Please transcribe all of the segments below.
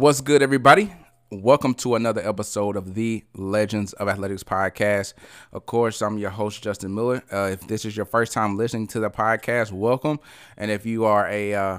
What's good, everybody? Welcome to another episode of the Legends of Athletics podcast. Of course, I'm your host, Justin Miller. Uh, if this is your first time listening to the podcast, welcome. And if you are a uh,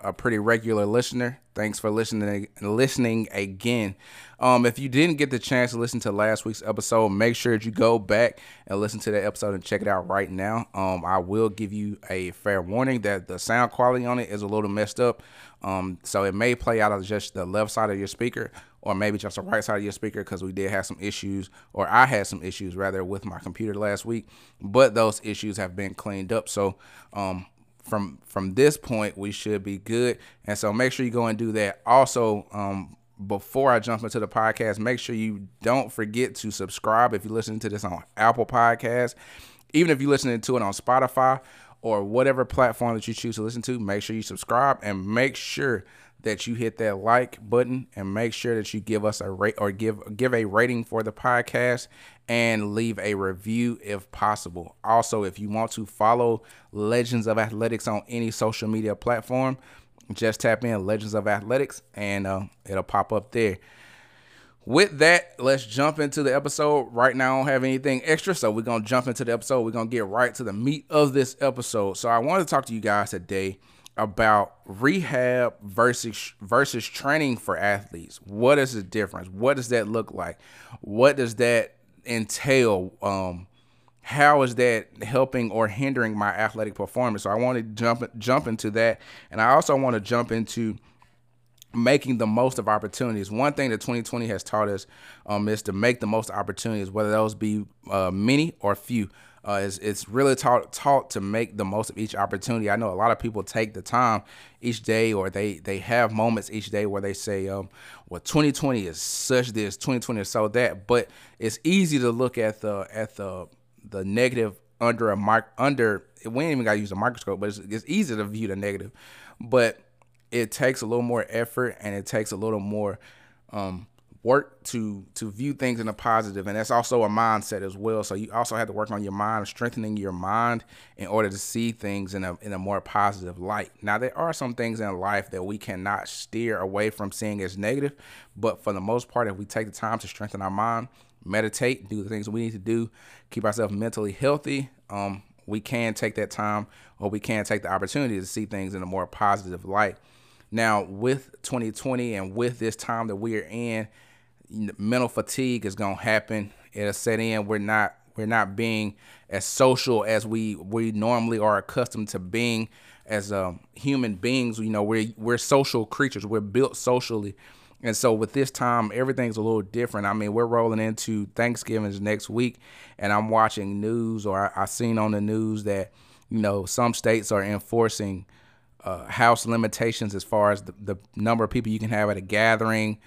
a pretty regular listener, thanks for listening listening again. Um, if you didn't get the chance to listen to last week's episode, make sure that you go back and listen to that episode and check it out right now. Um, I will give you a fair warning that the sound quality on it is a little messed up. Um, so it may play out of just the left side of your speaker or maybe just the right side of your speaker because we did have some issues, or I had some issues rather with my computer last week. But those issues have been cleaned up. So um, from from this point, we should be good. And so make sure you go and do that. Also, um, before I jump into the podcast, make sure you don't forget to subscribe if you're listening to this on Apple Podcasts. Even if you're listening to it on Spotify or whatever platform that you choose to listen to, make sure you subscribe and make sure that you hit that like button and make sure that you give us a rate or give give a rating for the podcast and leave a review if possible. Also, if you want to follow Legends of Athletics on any social media platform, just tap in Legends of Athletics and uh, it'll pop up there. With that, let's jump into the episode. Right now, I don't have anything extra, so we're gonna jump into the episode. We're gonna get right to the meat of this episode. So I wanted to talk to you guys today about rehab versus versus training for athletes. What is the difference? What does that look like? What does that entail? Um, how is that helping or hindering my athletic performance? So I want to jump jump into that, and I also want to jump into making the most of opportunities. One thing that 2020 has taught us um, is to make the most opportunities, whether those be uh, many or few. Uh, it's, it's really taught taught to make the most of each opportunity. I know a lot of people take the time each day, or they they have moments each day where they say, um, "Well, 2020 is such this, 2020 is so that." But it's easy to look at the at the the negative under a mark under we ain't even gotta use a microscope, but it's, it's easy to view the negative. But it takes a little more effort and it takes a little more um, work to to view things in a positive and that's also a mindset as well so you also have to work on your mind strengthening your mind in order to see things in a in a more positive light now there are some things in life that we cannot steer away from seeing as negative but for the most part if we take the time to strengthen our mind meditate, do the things we need to do, keep ourselves mentally healthy, um, we can take that time or we can take the opportunity to see things in a more positive light. Now, with 2020 and with this time that we are in, mental fatigue is to happen. It'll set in. We're not we're not being as social as we we normally are accustomed to being as um, human beings. You know, we're we're social creatures. We're built socially. And so with this time, everything's a little different. I mean, we're rolling into Thanksgiving's next week, and I'm watching news, or I, I seen on the news that you know some states are enforcing uh, house limitations as far as the, the, number of people you can have at a gathering,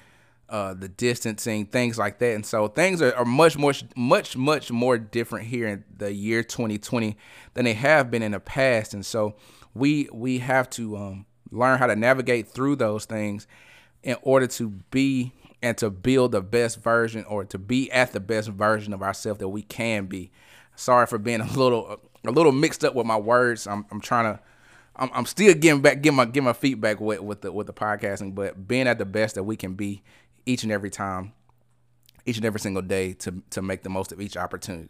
uh, the distancing, things like that. And so things are, are much, much, much, much more different here in the year 2020 than they have been in the past. And so we we have to um, learn how to navigate through those things in order to be and to build the best version or to be at the best version of ourselves that we can be. Sorry for being a little a little mixed up with my words. I'm I'm trying to I'm, I'm still getting back getting my getting my feedback with with the with the podcasting, but being at the best that we can be each and every time, each and every single day to to make the most of each opportunity.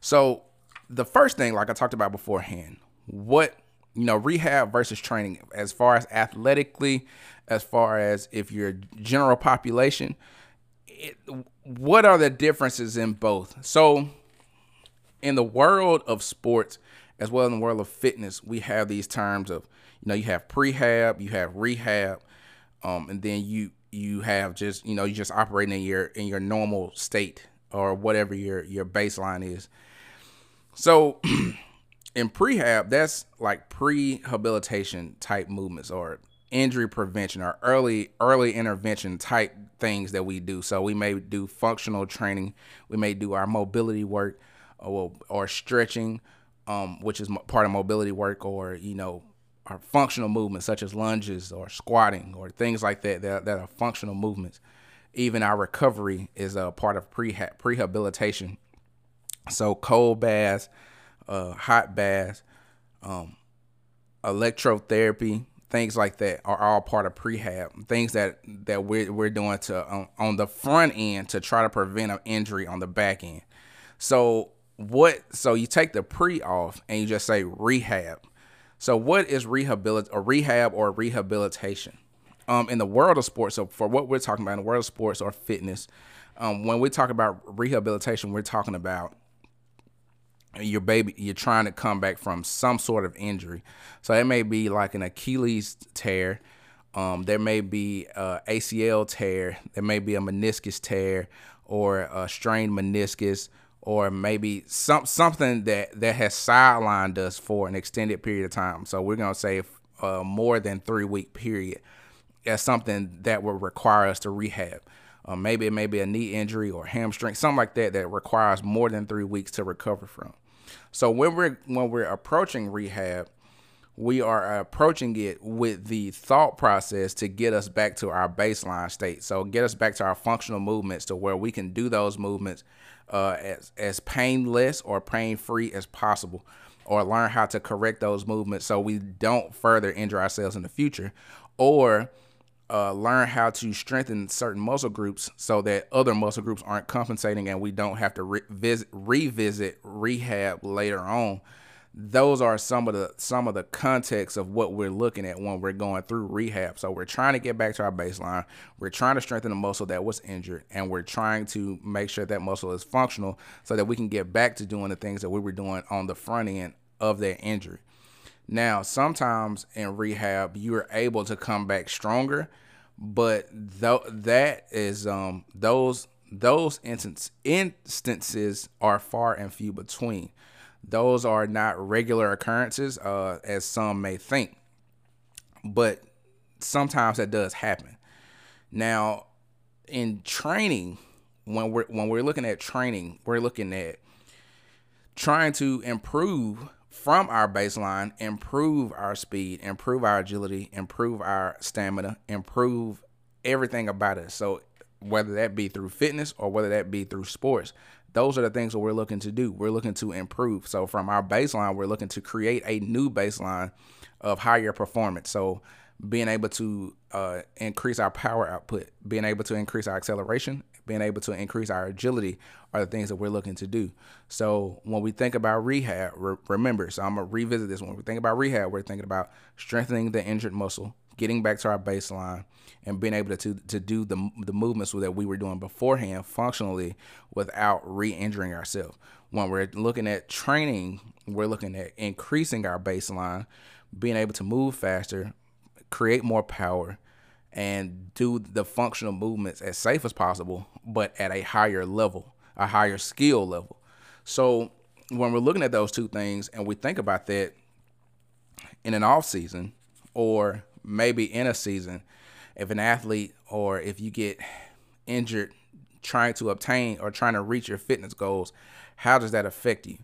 So the first thing, like I talked about beforehand, what you know, rehab versus training, as far as athletically, as far as if you're general population, it, what are the differences in both? So, in the world of sports, as well as in the world of fitness, we have these terms of, you know, you have prehab, you have rehab, um, and then you you have just, you know, you just operating in your in your normal state or whatever your your baseline is. So in prehab, that's like prehabilitation type movements or injury prevention or early early intervention type things that we do. So we may do functional training, we may do our mobility work, or, or stretching, um, which is part of mobility work, or you know our functional movements such as lunges or squatting or things like that that, that are functional movements. Even our recovery is a part of prehab prehabilitation. So cold baths uh, hot baths, um, electrotherapy, things like that are all part of prehab. Things that that we're we're doing to on, on the front end to try to prevent an injury on the back end. So what? So you take the pre off and you just say rehab. So what is rehabilit or rehab or rehabilitation? Um, in the world of sports, so for what we're talking about in the world of sports or fitness, um, when we talk about rehabilitation, we're talking about your baby you're trying to come back from some sort of injury so it may be like an achilles tear um, there may be a acl tear there may be a meniscus tear or a strained meniscus or maybe some something that that has sidelined us for an extended period of time so we're to say uh, more than three week period as something that will require us to rehab uh, maybe it may be a knee injury or hamstring, something like that that requires more than three weeks to recover from. So when we're when we're approaching rehab, we are approaching it with the thought process to get us back to our baseline state. So get us back to our functional movements to where we can do those movements uh, as as painless or pain free as possible, or learn how to correct those movements so we don't further injure ourselves in the future, or uh, learn how to strengthen certain muscle groups so that other muscle groups aren't compensating and we don't have to re- visit, revisit rehab later on those are some of the some of the context of what we're looking at when we're going through rehab. So we're trying to get back to our baseline. We're trying to strengthen the muscle that was injured and we're trying to make sure that muscle is functional so that we can get back to doing the things that we were doing on the front end of that injury. Now sometimes in rehab you're able to come back stronger but th- that is um those those instance, instances are far and few between. Those are not regular occurrences, uh, as some may think, but sometimes that does happen. Now, in training, when we're when we're looking at training, we're looking at trying to improve from our baseline, improve our speed, improve our agility, improve our stamina, improve everything about us. So whether that be through fitness or whether that be through sports, those are the things that we're looking to do. We're looking to improve. So from our baseline, we're looking to create a new baseline of higher performance. So being able to uh, increase our power output, being able to increase our acceleration, being able to increase our agility are the things that we're looking to do. So when we think about rehab, re- remember, so I'm gonna revisit this. When we think about rehab, we're thinking about strengthening the injured muscle, getting back to our baseline, and being able to to do the the movements that we were doing beforehand functionally without re-injuring ourselves. When we're looking at training, we're looking at increasing our baseline, being able to move faster, create more power, and do the functional movements as safe as possible, but at a higher level, a higher skill level. So when we're looking at those two things and we think about that in an off season or maybe in a season, if an athlete or if you get injured trying to obtain or trying to reach your fitness goals, how does that affect you?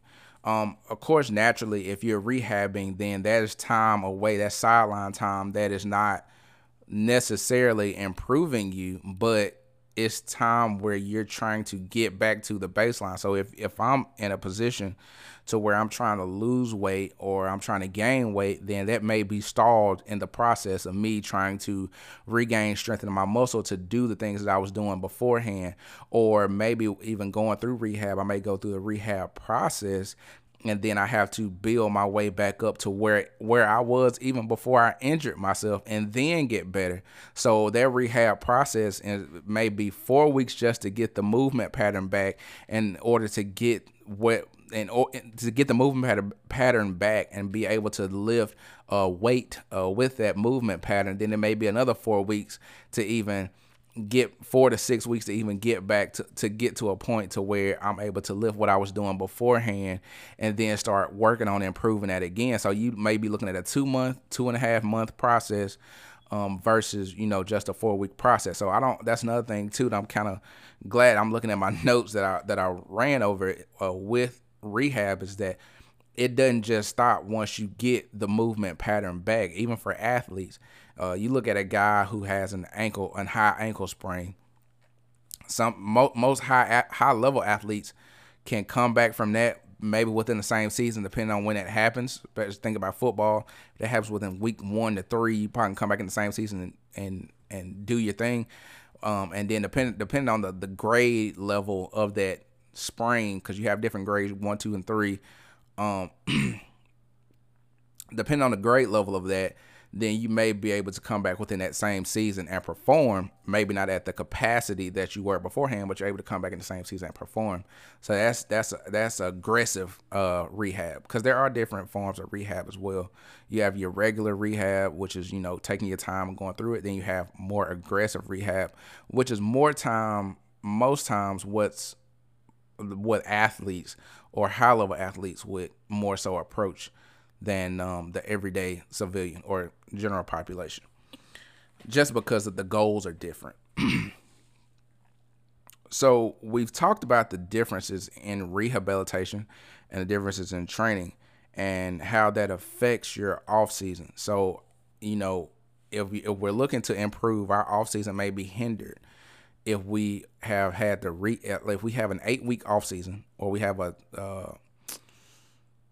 Um, of course, naturally, if you're rehabbing, then that is time away, that sideline time that is not necessarily improving you, but it's time where you're trying to get back to the baseline. So if if I'm in a position to where I'm trying to lose weight or I'm trying to gain weight, then that may be stalled in the process of me trying to regain strength in my muscle to do the things that I was doing beforehand. Or maybe even going through rehab, I may go through the rehab process and then I have to build my way back up to where where I was even before I injured myself and then get better. So that rehab process may be 4 weeks just to get the movement pattern back in order to get what and to get the movement pattern back and be able to lift uh, weight uh, with that movement pattern, then it may be another four weeks to even get four to six weeks to even get back to, to get to a point to where I'm able to lift what I was doing beforehand and then start working on improving that again. So you may be looking at a two month, two and a half month process um, versus, you know, just a four week process. So I don't, that's another thing too, that I'm kind of glad I'm looking at my notes that I, that I ran over uh, with rehab is that it doesn't just stop once you get the movement pattern back. Even for athletes, uh, you look at a guy who has an ankle, an high ankle sprain. Some mo- most high high level athletes can come back from that maybe within the same season, depending on when it happens. But just think about football. That happens within week one to three, you probably can come back in the same season and and, and do your thing. Um, and then depending depending on the, the grade level of that sprain, because you have different grades one, two, and three. Um, depending on the grade level of that, then you may be able to come back within that same season and perform. Maybe not at the capacity that you were beforehand, but you're able to come back in the same season and perform. So that's that's that's aggressive uh, rehab because there are different forms of rehab as well. You have your regular rehab, which is you know taking your time and going through it. Then you have more aggressive rehab, which is more time. Most times, what's what athletes or high level athletes would more so approach than um, the everyday civilian or general population, just because of the goals are different. so we've talked about the differences in rehabilitation and the differences in training and how that affects your off season. So you know, if, we, if we're looking to improve, our off season may be hindered if we have had to re if we have an eight week off season or we have a uh,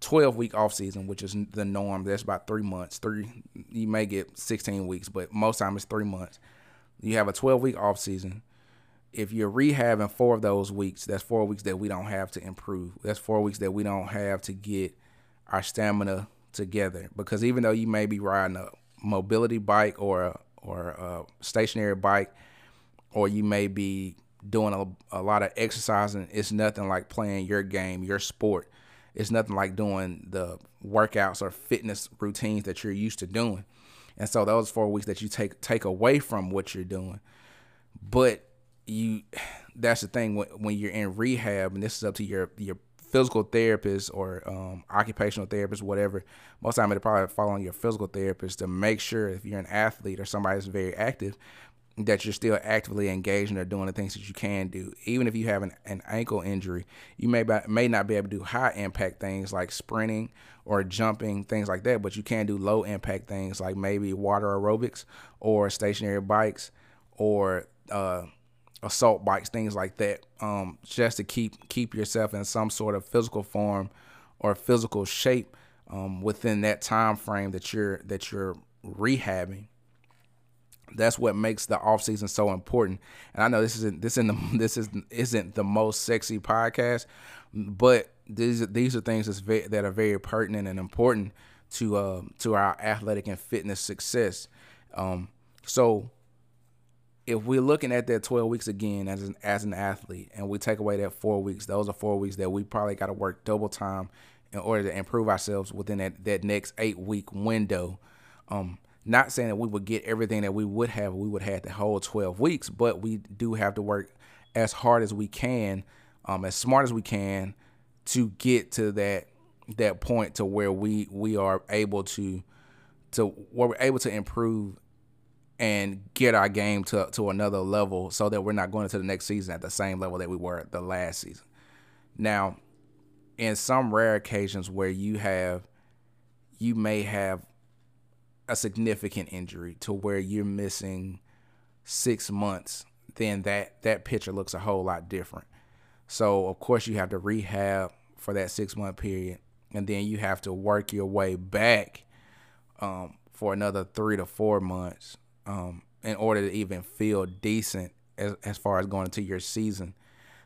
12 week off season, which is the norm. That's about three months. Three, you may get 16 weeks, but most time it's three months. You have a 12 week off season. If you're rehabbing four of those weeks, that's four weeks that we don't have to improve. That's four weeks that we don't have to get our stamina together. Because even though you may be riding a mobility bike or a, or a stationary bike, or you may be doing a, a lot of exercising, it's nothing like playing your game, your sport it's nothing like doing the workouts or fitness routines that you're used to doing. And so those four weeks that you take take away from what you're doing. But you that's the thing when, when you're in rehab and this is up to your your physical therapist or um, occupational therapist, whatever. Most of the time it'll probably fall on your physical therapist to make sure if you're an athlete or somebody that's very active, that you're still actively engaging or doing the things that you can do. Even if you have an, an ankle injury, you may may not be able to do high impact things like sprinting or jumping, things like that, but you can do low impact things like maybe water aerobics or stationary bikes or uh, assault bikes, things like that, um, just to keep keep yourself in some sort of physical form or physical shape um, within that time frame that you're that you're rehabbing that's what makes the off season so important. And I know this isn't this isn't the, this is isn't the most sexy podcast, but these these are things that's very, that are very pertinent and important to uh, to our athletic and fitness success. Um, so if we're looking at that 12 weeks again as an as an athlete and we take away that 4 weeks, those are 4 weeks that we probably got to work double time in order to improve ourselves within that that next 8 week window. Um, not saying that we would get everything that we would have, we would have the whole 12 weeks, but we do have to work as hard as we can, um, as smart as we can to get to that that point to where we we are able to to where we're able to improve and get our game to to another level so that we're not going into the next season at the same level that we were the last season. Now, in some rare occasions where you have you may have a significant injury to where you're missing six months, then that that picture looks a whole lot different. So of course you have to rehab for that six month period, and then you have to work your way back um, for another three to four months um, in order to even feel decent as as far as going into your season.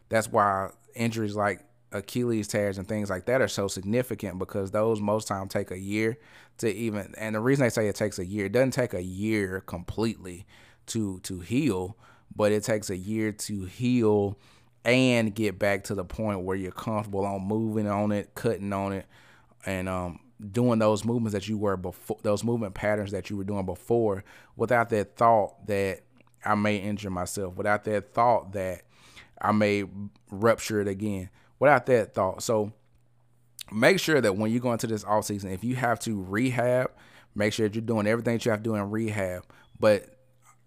That's why injuries like Achilles tears and things like that are so significant because those most times take a year to even and the reason they say it takes a year it doesn't take a year completely to to heal but it takes a year to heal and get back to the point where you're comfortable on moving on it cutting on it and um doing those movements that you were before those movement patterns that you were doing before without that thought that I may injure myself without that thought that I may rupture it again without that thought. So make sure that when you go into this off season, if you have to rehab, make sure that you're doing everything that you have to do in rehab. But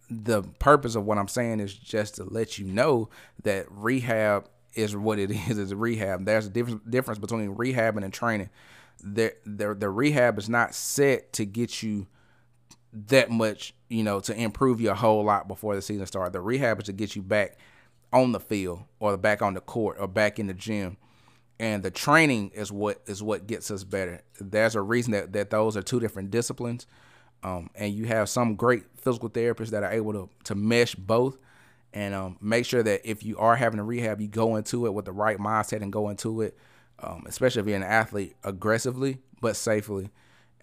the purpose of what I'm saying is just to let you know that rehab is what it is. Is rehab. There's a difference difference between rehabbing and training. The, the the rehab is not set to get you that much, you know, to improve you a whole lot before the season starts. The rehab is to get you back on the field or back on the court or back in the gym and the training is what is what gets us better. There's a reason that, that those are two different disciplines. Um, and you have some great physical therapists that are able to to mesh both and um, make sure that if you are having a rehab, you go into it with the right mindset and go into it, um, especially if you're an athlete, aggressively but safely.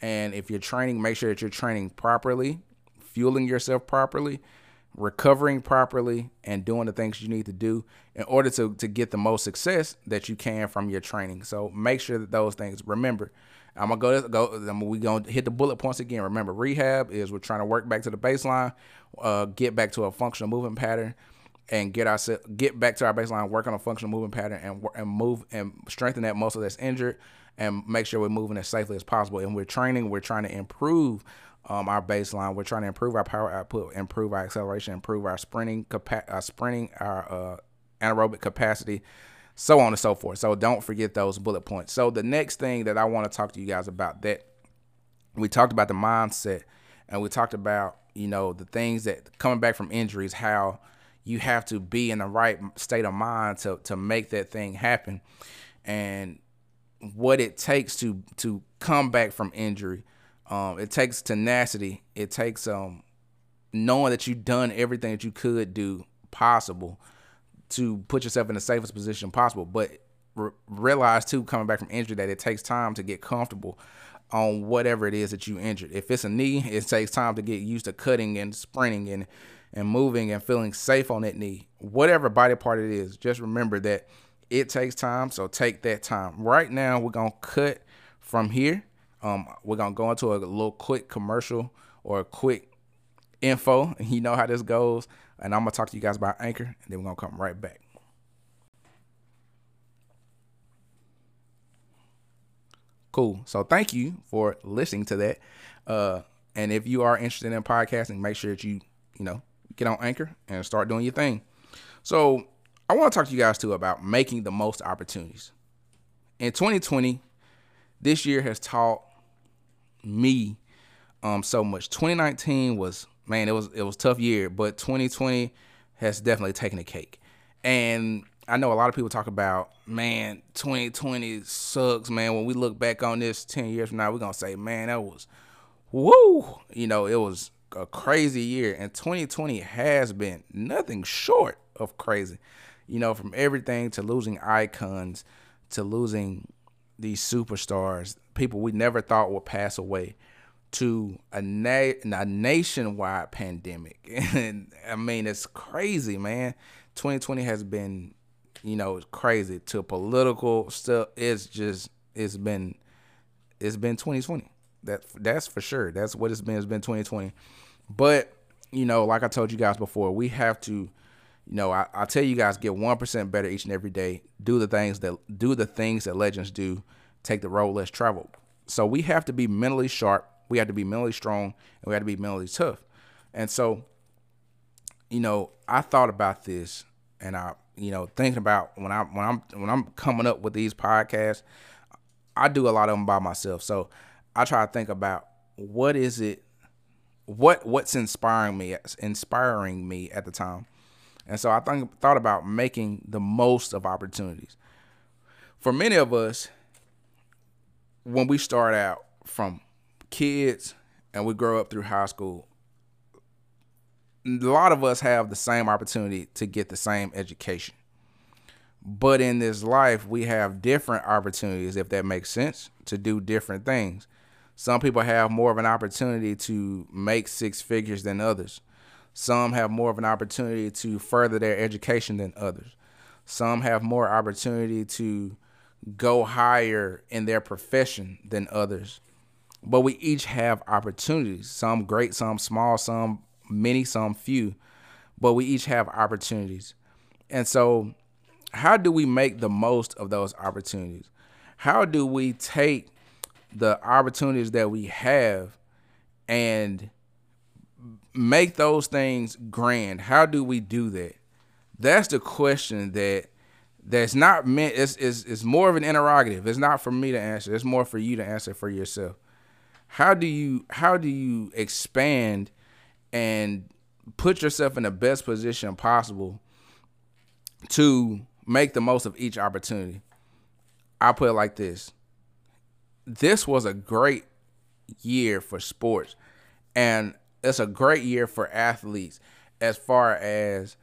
And if you're training, make sure that you're training properly, fueling yourself properly, recovering properly, and doing the things you need to do in order to, to get the most success that you can from your training. So make sure that those things. Remember, I'm gonna go go. We gonna hit the bullet points again. Remember, rehab is we're trying to work back to the baseline, uh, get back to a functional movement pattern, and get our get back to our baseline, work on a functional movement pattern, and and move and strengthen that muscle that's injured, and make sure we're moving as safely as possible. And we're training. We're trying to improve um, our baseline. We're trying to improve our power output, improve our acceleration, improve our sprinting capa- our sprinting, our uh, anaerobic capacity, so on and so forth. So don't forget those bullet points. So the next thing that I want to talk to you guys about that we talked about the mindset, and we talked about you know the things that coming back from injuries, how you have to be in the right state of mind to to make that thing happen, and what it takes to to come back from injury um, it takes tenacity. It takes um, knowing that you've done everything that you could do possible to put yourself in the safest position possible. But re- realize too, coming back from injury, that it takes time to get comfortable on whatever it is that you injured. If it's a knee, it takes time to get used to cutting and sprinting and and moving and feeling safe on that knee. Whatever body part it is, just remember that it takes time. So take that time. Right now, we're gonna cut from here um, we're gonna go into a little quick commercial or a quick info. You know how this goes, and I'm gonna talk to you guys about Anchor, and then we're gonna come right back. Cool. So thank you for listening to that. Uh, and if you are interested in podcasting, make sure that you you know get on Anchor and start doing your thing. So I want to talk to you guys too about making the most opportunities. In 2020, this year has taught me um so much. 2019 was man, it was it was tough year, but 2020 has definitely taken a cake. And I know a lot of people talk about, man, 2020 sucks, man. When we look back on this 10 years from now, we're gonna say, man, that was woo. You know, it was a crazy year. And 2020 has been nothing short of crazy. You know, from everything to losing icons to losing these superstars, people we never thought would pass away, to a, na- a nationwide pandemic. And I mean, it's crazy, man. 2020 has been, you know, crazy to political stuff. It's just, it's been, it's been 2020. That that's for sure. That's what it's been. It's been 2020. But you know, like I told you guys before, we have to you know, I, I tell you guys get one percent better each and every day. Do the things that do the things that legends do. Take the road less traveled. So we have to be mentally sharp. We have to be mentally strong, and we have to be mentally tough. And so, you know, I thought about this, and I, you know, thinking about when I when I'm when I'm coming up with these podcasts, I do a lot of them by myself. So I try to think about what is it, what what's inspiring me, inspiring me at the time and so I think, thought about making the most of opportunities. For many of us, when we start out from kids and we grow up through high school, a lot of us have the same opportunity to get the same education. But in this life, we have different opportunities, if that makes sense, to do different things. Some people have more of an opportunity to make six figures than others. Some have more of an opportunity to further their education than others. Some have more opportunity to go higher in their profession than others. But we each have opportunities, some great, some small, some many, some few. But we each have opportunities. And so, how do we make the most of those opportunities? How do we take the opportunities that we have and make those things grand. How do we do that? That's the question that that's not meant it's, it's, it's more of an interrogative. It's not for me to answer. It's more for you to answer for yourself. How do you how do you expand and put yourself in the best position possible to make the most of each opportunity? I put it like this. This was a great year for sports. And it's a great year for athletes as far as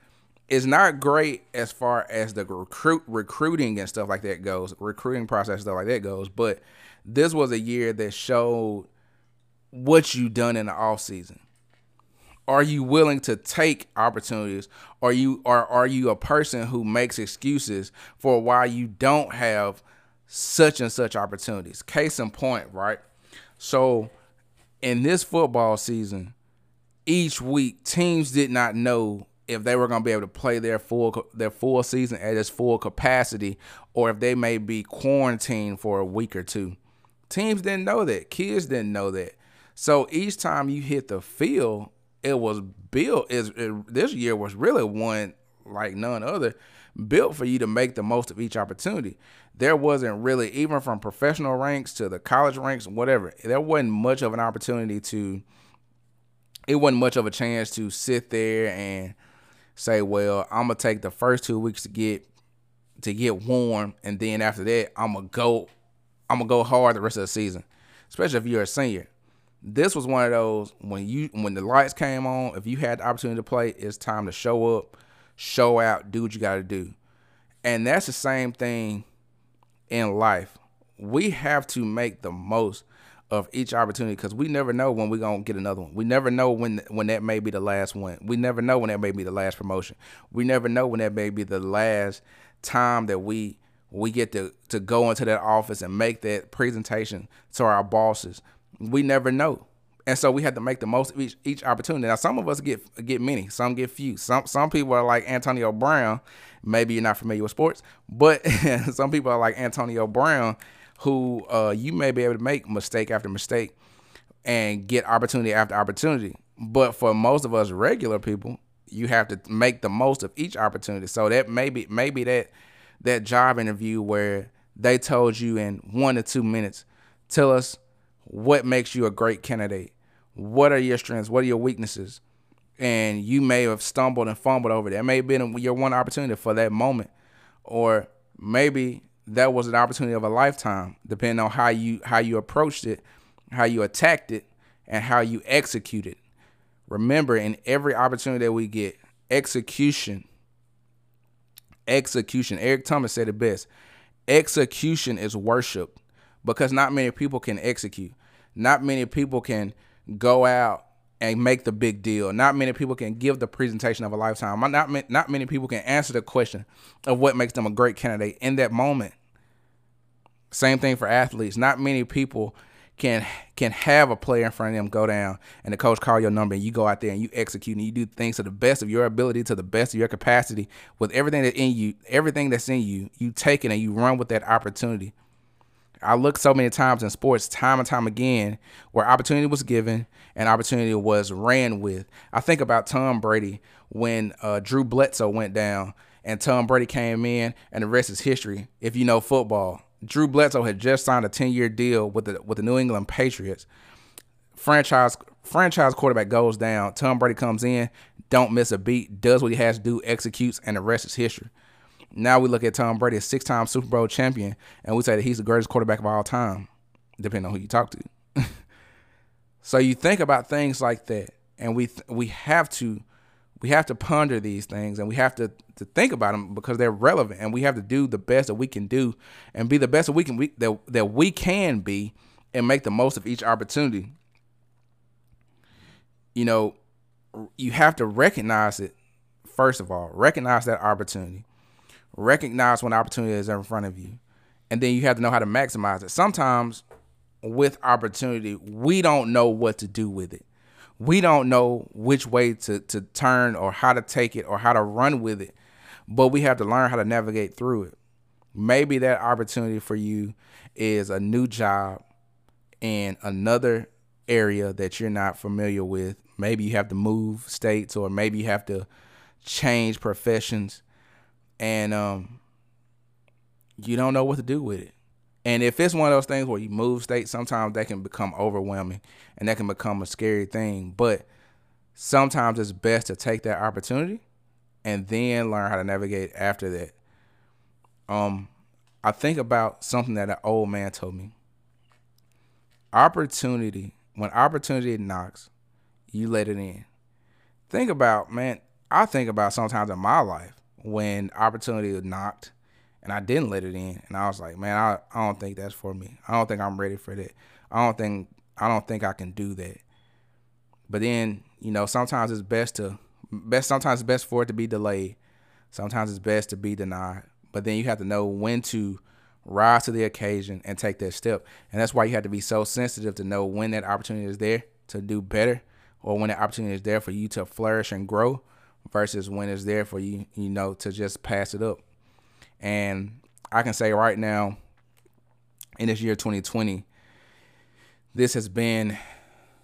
it's not great as far as the recruit recruiting and stuff like that goes, recruiting process stuff like that goes, but this was a year that showed what you done in the off season. Are you willing to take opportunities? Are you are are you a person who makes excuses for why you don't have such and such opportunities? Case in point, right? So in this football season, each week teams did not know if they were going to be able to play their full their full season at its full capacity or if they may be quarantined for a week or two. Teams didn't know that. Kids didn't know that. So each time you hit the field, it was built. Is this year was really one like none other, built for you to make the most of each opportunity. There wasn't really even from professional ranks to the college ranks, whatever. There wasn't much of an opportunity to. It wasn't much of a chance to sit there and say, well, I'm gonna take the first two weeks to get to get warm, and then after that, I'm gonna go, I'm gonna go hard the rest of the season, especially if you're a senior. This was one of those when you when the lights came on, if you had the opportunity to play, it's time to show up, show out, do what you got to do, and that's the same thing in life. We have to make the most of each opportunity because we never know when we're gonna get another one. We never know when when that may be the last one. We never know when that may be the last promotion. We never know when that may be the last time that we we get to to go into that office and make that presentation to our bosses. We never know. And so we have to make the most of each each opportunity. Now some of us get get many, some get few. Some some people are like Antonio Brown. Maybe you're not familiar with sports, but some people are like Antonio Brown who uh, you may be able to make mistake after mistake and get opportunity after opportunity. But for most of us regular people, you have to make the most of each opportunity. So that maybe maybe that that job interview where they told you in one to two minutes, tell us what makes you a great candidate. What are your strengths? What are your weaknesses? And you may have stumbled and fumbled over that. May have been your one opportunity for that moment. Or maybe that was an opportunity of a lifetime, depending on how you how you approached it, how you attacked it, and how you executed. Remember, in every opportunity that we get, execution, execution. Eric Thomas said it best. Execution is worship because not many people can execute. Not many people can go out and make the big deal. Not many people can give the presentation of a lifetime. Not not many people can answer the question of what makes them a great candidate in that moment. Same thing for athletes. Not many people can can have a player in front of them go down and the coach call your number and you go out there and you execute and you do things to the best of your ability to the best of your capacity with everything that in you everything that's in you you take it and you run with that opportunity I look so many times in sports, time and time again, where opportunity was given and opportunity was ran with. I think about Tom Brady when uh, Drew Bledsoe went down and Tom Brady came in, and the rest is history. If you know football, Drew Bledsoe had just signed a 10 year deal with the with the New England Patriots. Franchise franchise quarterback goes down. Tom Brady comes in, don't miss a beat, does what he has to do, executes, and the rest is history. Now we look at Tom Brady, a six time Super Bowl champion, and we say that he's the greatest quarterback of all time, depending on who you talk to. so you think about things like that, and we th- we have to we have to ponder these things and we have to, to think about them because they're relevant and we have to do the best that we can do and be the best that we can we, that, that we can be and make the most of each opportunity. You know you have to recognize it first of all. Recognize that opportunity recognize when opportunity is in front of you, and then you have to know how to maximize it. Sometimes with opportunity, we don't know what to do with it. We don't know which way to, to turn or how to take it or how to run with it, but we have to learn how to navigate through it. Maybe that opportunity for you is a new job in another area that you're not familiar with. Maybe you have to move states or maybe you have to change professions and um, you don't know what to do with it. And if it's one of those things where you move states, sometimes that can become overwhelming and that can become a scary thing. But sometimes it's best to take that opportunity and then learn how to navigate after that. Um, I think about something that an old man told me. Opportunity, when opportunity knocks, you let it in. Think about, man, I think about sometimes in my life when opportunity knocked and I didn't let it in. And I was like, man, I, I don't think that's for me. I don't think I'm ready for that. I don't think I don't think I can do that. But then, you know, sometimes it's best to best sometimes it's best for it to be delayed. Sometimes it's best to be denied. But then you have to know when to rise to the occasion and take that step. And that's why you have to be so sensitive to know when that opportunity is there to do better or when the opportunity is there for you to flourish and grow versus when it's there for you, you know, to just pass it up. And I can say right now, in this year 2020, this has been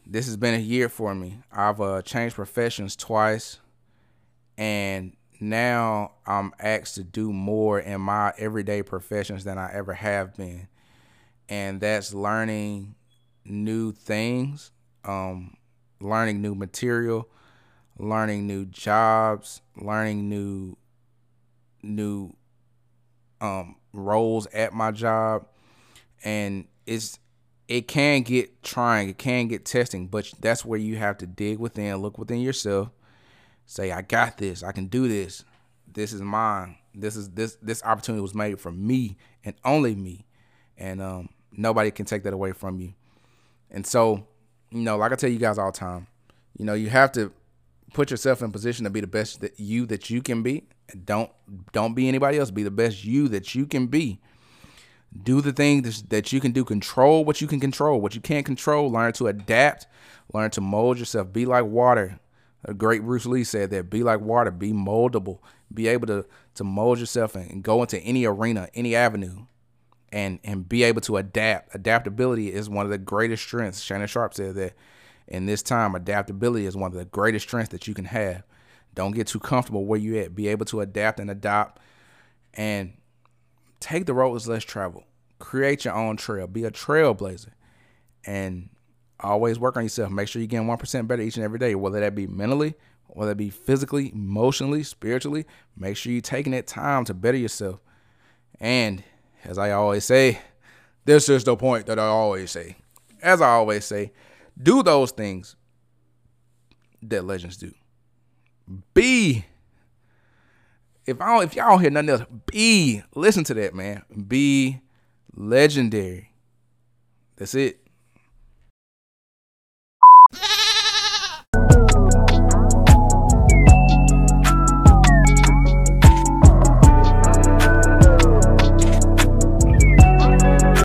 this has been a year for me. I've uh, changed professions twice, and now I'm asked to do more in my everyday professions than I ever have been, and that's learning new things, um, learning new material, learning new jobs, learning new new um, roles at my job, and it's it can get trying, it can get testing, but that's where you have to dig within, look within yourself, say, I got this, I can do this. This is mine. This is this this opportunity was made for me and only me. And um, nobody can take that away from you. And so, you know, like I tell you guys all the time, you know, you have to put yourself in position to be the best that you that you can be. Don't don't be anybody else. Be the best you that you can be. Do the things that you can do. Control what you can control. What you can't control, learn to adapt. Learn to mold yourself. Be like water. A great Bruce Lee said that. Be like water. Be moldable. Be able to to mold yourself and go into any arena, any avenue, and and be able to adapt. Adaptability is one of the greatest strengths. Shannon Sharpe said that in this time, adaptability is one of the greatest strengths that you can have. Don't get too comfortable where you at. Be able to adapt and adopt and take the road less traveled. Create your own trail. Be a trailblazer. And always work on yourself. Make sure you're getting 1% better each and every day, whether that be mentally, whether that be physically, emotionally, spiritually. Make sure you're taking that time to better yourself. And as I always say, this is the point that I always say. As I always say, do those things that legends do. Be if I don't, if y'all don't hear nothing else, be listen to that man. Be legendary. That's it.